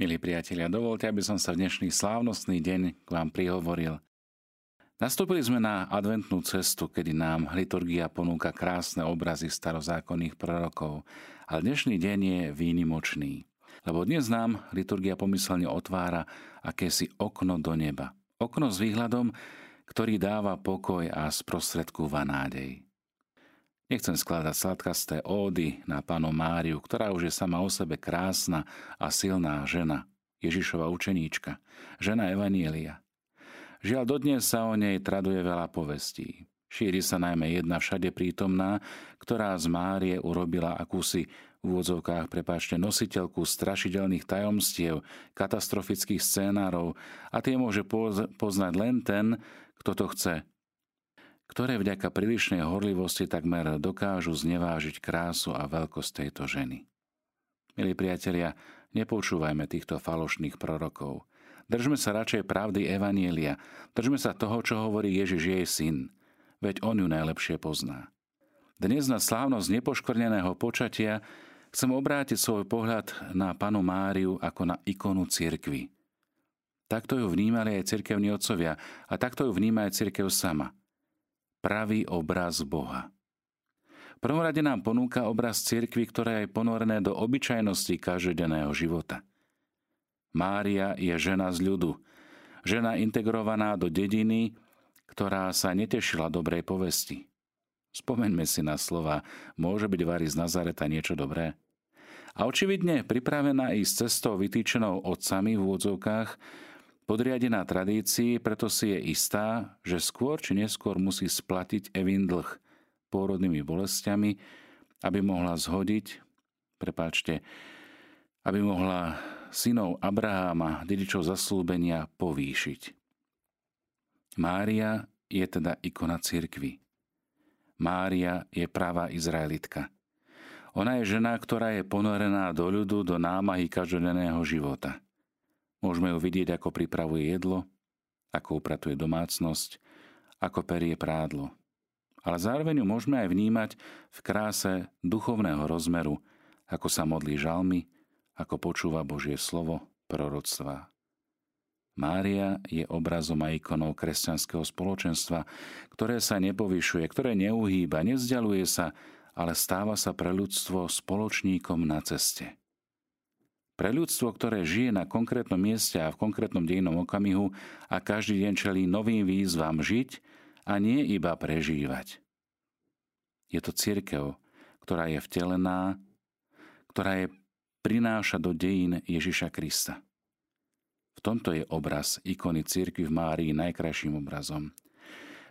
Milí priatelia, dovolte, aby som sa v dnešný slávnostný deň k vám prihovoril. Nastúpili sme na adventnú cestu, kedy nám liturgia ponúka krásne obrazy starozákonných prorokov, ale dnešný deň je výnimočný, lebo dnes nám liturgia pomyselne otvára akési okno do neba. Okno s výhľadom, ktorý dáva pokoj a sprostredkúva nádej. Nechcem skladať sladkasté ódy na panu Máriu, ktorá už je sama o sebe krásna a silná žena, Ježišova učeníčka, žena Evanielia. Žiaľ, dodnes sa o nej traduje veľa povestí. Šíri sa najmä jedna všade prítomná, ktorá z Márie urobila akúsi v úvodzovkách, prepáčte, nositeľku strašidelných tajomstiev, katastrofických scénárov a tie môže poznať len ten, kto to chce, ktoré vďaka prílišnej horlivosti takmer dokážu znevážiť krásu a veľkosť tejto ženy. Milí priatelia, nepočúvajme týchto falošných prorokov. Držme sa radšej pravdy Evanielia. Držme sa toho, čo hovorí Ježiš jej syn. Veď on ju najlepšie pozná. Dnes na slávnosť nepoškvrneného počatia chcem obrátiť svoj pohľad na panu Máriu ako na ikonu cirkvy. Takto ju vnímali aj cirkevní otcovia a takto ju vníma aj cirkev sama – pravý obraz Boha. V prvom rade nám ponúka obraz cirkvy, ktoré je ponorené do obyčajnosti každodenného života. Mária je žena z ľudu, žena integrovaná do dediny, ktorá sa netešila dobrej povesti. Spomeňme si na slova, môže byť Vary z Nazareta niečo dobré? A očividne pripravená ísť cestou vytýčenou otcami v úvodzovkách, podriadená tradícii, preto si je istá, že skôr či neskôr musí splatiť Evin dlh pôrodnými bolestiami, aby mohla zhodiť, prepáčte, aby mohla synov Abraháma, dedičov zaslúbenia, povýšiť. Mária je teda ikona cirkvy. Mária je práva Izraelitka. Ona je žena, ktorá je ponorená do ľudu, do námahy každodenného života – Môžeme ju vidieť, ako pripravuje jedlo, ako upratuje domácnosť, ako perie prádlo. Ale zároveň ju môžeme aj vnímať v kráse duchovného rozmeru, ako sa modlí žalmy, ako počúva Božie slovo, proroctvá. Mária je obrazom a ikonou kresťanského spoločenstva, ktoré sa nepovyšuje, ktoré neuhýba, nevzdialuje sa, ale stáva sa pre ľudstvo spoločníkom na ceste. Pre ľudstvo, ktoré žije na konkrétnom mieste a v konkrétnom dejnom okamihu a každý deň čelí novým výzvam žiť a nie iba prežívať. Je to církev, ktorá je vtelená, ktorá je prináša do dejín Ježiša Krista. V tomto je obraz ikony církvy v Márii najkrajším obrazom.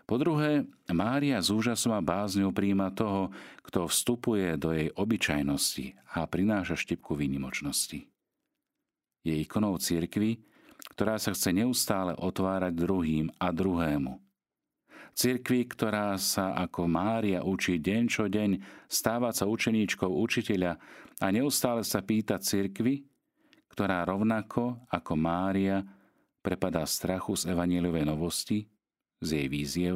Po druhé, Mária s úžasom a bázňou príjima toho, kto vstupuje do jej obyčajnosti a prináša štipku výnimočnosti je ikonou cirkvy, ktorá sa chce neustále otvárať druhým a druhému. Cirkvi, ktorá sa ako Mária učí deň čo deň stávať sa učeníčkou učiteľa a neustále sa pýta cirkvi, ktorá rovnako ako Mária prepadá strachu z evaníliovej novosti, z jej víziev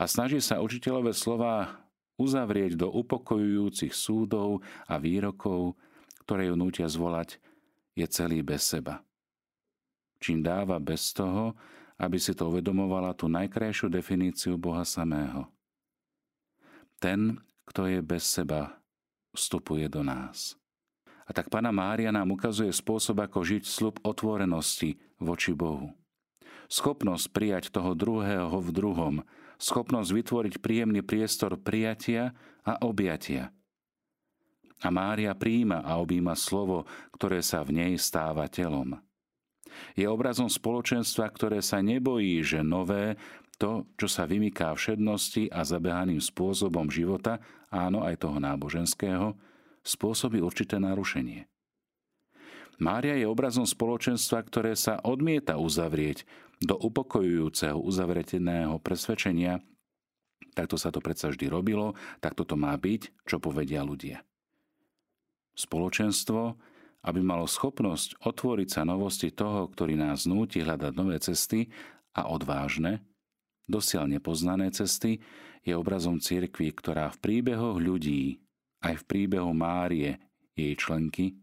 a snaží sa učiteľové slova uzavrieť do upokojujúcich súdov a výrokov, ktoré ju nútia zvolať je celý bez seba. Čím dáva bez toho, aby si to uvedomovala tú najkrajšiu definíciu Boha samého. Ten, kto je bez seba, vstupuje do nás. A tak Pana Mária nám ukazuje spôsob, ako žiť slub otvorenosti voči Bohu. Schopnosť prijať toho druhého v druhom, schopnosť vytvoriť príjemný priestor prijatia a objatia – a Mária príjima a objíma slovo, ktoré sa v nej stáva telom. Je obrazom spoločenstva, ktoré sa nebojí, že nové, to, čo sa vymyká všednosti a zabehaným spôsobom života, áno aj toho náboženského, spôsobí určité narušenie. Mária je obrazom spoločenstva, ktoré sa odmieta uzavrieť do upokojujúceho uzavreteného presvedčenia, takto sa to predsa vždy robilo, takto to má byť, čo povedia ľudia. Spoločenstvo, aby malo schopnosť otvoriť sa novosti toho, ktorý nás núti hľadať nové cesty a odvážne, dosiaľ nepoznané cesty, je obrazom cirkvi, ktorá v príbehoch ľudí, aj v príbehu Márie, jej členky,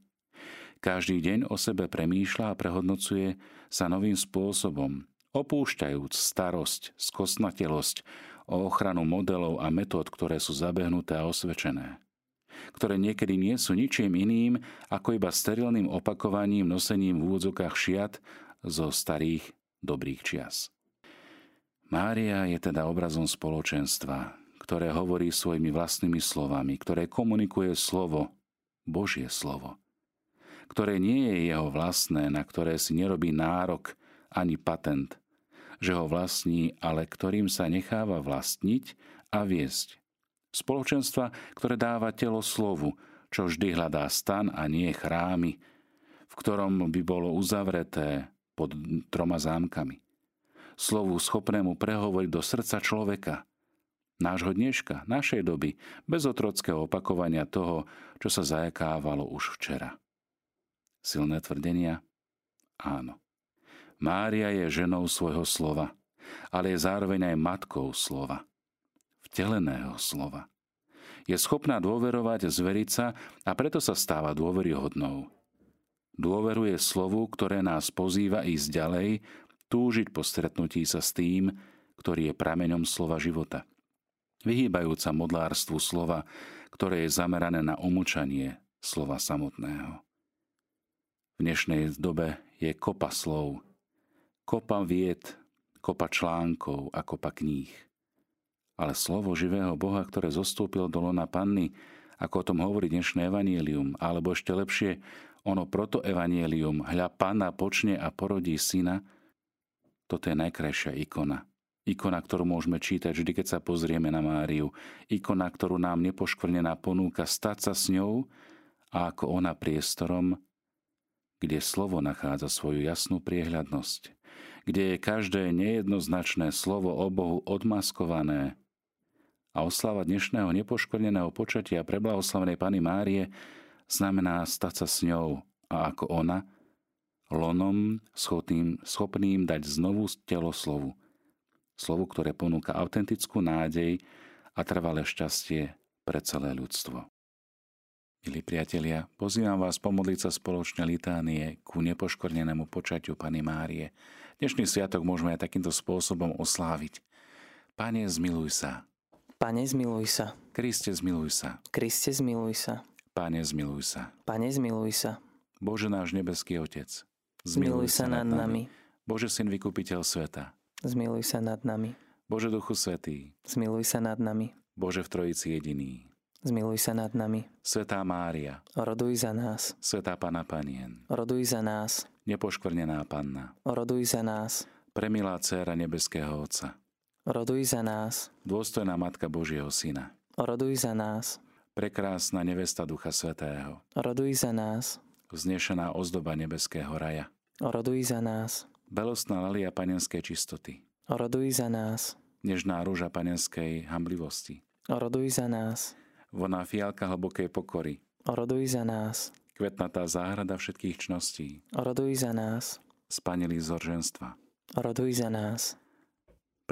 Každý deň o sebe premýšľa a prehodnocuje sa novým spôsobom, opúšťajúc starosť, skosnatelosť, o ochranu modelov a metód, ktoré sú zabehnuté a osvedčené ktoré niekedy nie sú ničím iným ako iba sterilným opakovaním nosením v úvodzokách šiat zo starých dobrých čias. Mária je teda obrazom spoločenstva, ktoré hovorí svojimi vlastnými slovami, ktoré komunikuje slovo, Božie slovo, ktoré nie je jeho vlastné, na ktoré si nerobí nárok ani patent, že ho vlastní, ale ktorým sa necháva vlastniť a viesť Spoločenstva, ktoré dáva telo slovu, čo vždy hľadá stan a nie chrámy, v ktorom by bolo uzavreté pod troma zámkami. Slovu schopnému prehovoriť do srdca človeka, nášho dneška, našej doby, bez otrockého opakovania toho, čo sa zajakávalo už včera. Silné tvrdenia? Áno. Mária je ženou svojho slova, ale je zároveň aj matkou slova vteleného slova. Je schopná dôverovať, zveriť sa a preto sa stáva dôveryhodnou. Dôveruje slovu, ktoré nás pozýva ísť ďalej, túžiť po stretnutí sa s tým, ktorý je prameňom slova života. Vyhýbajúca modlárstvu slova, ktoré je zamerané na umúčanie slova samotného. V dnešnej dobe je kopa slov, kopa vied, kopa článkov a kopa kníh ale slovo živého Boha, ktoré zostúpilo do lona panny, ako o tom hovorí dnešné evanielium, alebo ešte lepšie, ono proto evanielium, hľa panna počne a porodí syna, toto je najkrajšia ikona. Ikona, ktorú môžeme čítať vždy, keď sa pozrieme na Máriu. Ikona, ktorú nám nepoškvrnená ponúka stať sa s ňou a ako ona priestorom, kde slovo nachádza svoju jasnú priehľadnosť, kde je každé nejednoznačné slovo o Bohu odmaskované a oslava dnešného nepoškodeného počatia preblahoslavenej Pany Márie znamená stať sa s ňou a ako ona, lonom schopným, schopným dať znovu telo slovu. Slovu, ktoré ponúka autentickú nádej a trvalé šťastie pre celé ľudstvo. Milí priatelia, pozývam vás pomodliť sa spoločne litánie ku nepoškornenému počatiu Pany Márie. Dnešný sviatok môžeme aj takýmto spôsobom osláviť. Pane, zmiluj sa. Pane, zmiluj sa. Kriste, zmiluj sa. Kriste, zmiluj sa. Pane, zmiluj sa. Pane, zmiluj sa. Bože náš nebeský Otec, zmiluj, zmiluj sa nad nami. Bože Syn Vykupiteľ sveta, zmiluj sa nad nami. Bože Duchu Svetý, zmiluj sa nad nami. Bože v Trojici jediný, zmiluj sa nad nami. Svetá Mária, oroduj za nás. Svetá Pana Panien, oroduj za nás. Nepoškvrnená Panna, oroduj za nás. Premilá dcéra nebeského Otca, Oroduj za nás. Dôstojná Matka Božieho Syna. Oroduj za nás. Prekrásna nevesta Ducha Svetého. Oroduj za nás. Vznešená ozdoba nebeského raja. Oroduj za nás. Belostná lalia panenskej čistoty. Oroduj za nás. Nežná rúža panenskej hamblivosti. Oroduj za nás. Voná fialka hlbokej pokory. Oroduj za nás. Kvetnatá záhrada všetkých čností. Oroduj za nás. Spanilý zorženstva. Oroduj za nás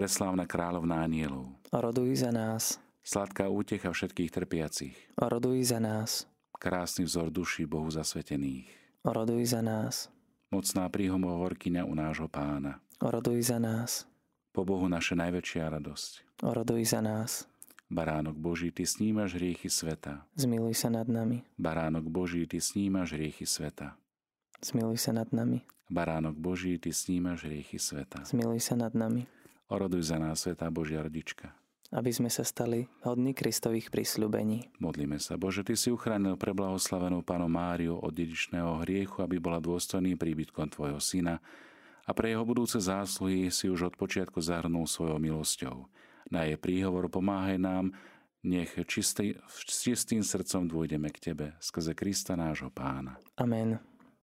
preslávna kráľovná anielov. Oroduj za nás. Sladká útecha všetkých trpiacich. Oroduj za nás. Krásny vzor duší Bohu zasvetených. Oroduj za nás. Mocná príhomovorkyňa u nášho pána. Oroduj za nás. Po Bohu naša najväčšia radosť. Oroduj za nás. Baránok Boží, Ty snímaš hriechy sveta. Zmiluj sa nad nami. Baránok Boží, Ty snímaš hriechy sveta. Zmiluj sa nad nami. Baránok Boží, Ty snímaš hriechy sveta. Zmiluj sa nad nami. Oroduj za nás, Svetá Božia rodička. Aby sme sa stali hodní Kristových prísľubení. Modlíme sa, Bože, Ty si uchránil preblahoslavenú Pánu Máriu od dedičného hriechu, aby bola dôstojným príbytkom Tvojho Syna a pre jeho budúce zásluhy si už od počiatku zahrnul svojou milosťou. Na jej príhovor pomáhaj nám, nech čistý, čistým srdcom dôjdeme k Tebe, skrze Krista nášho Pána. Amen.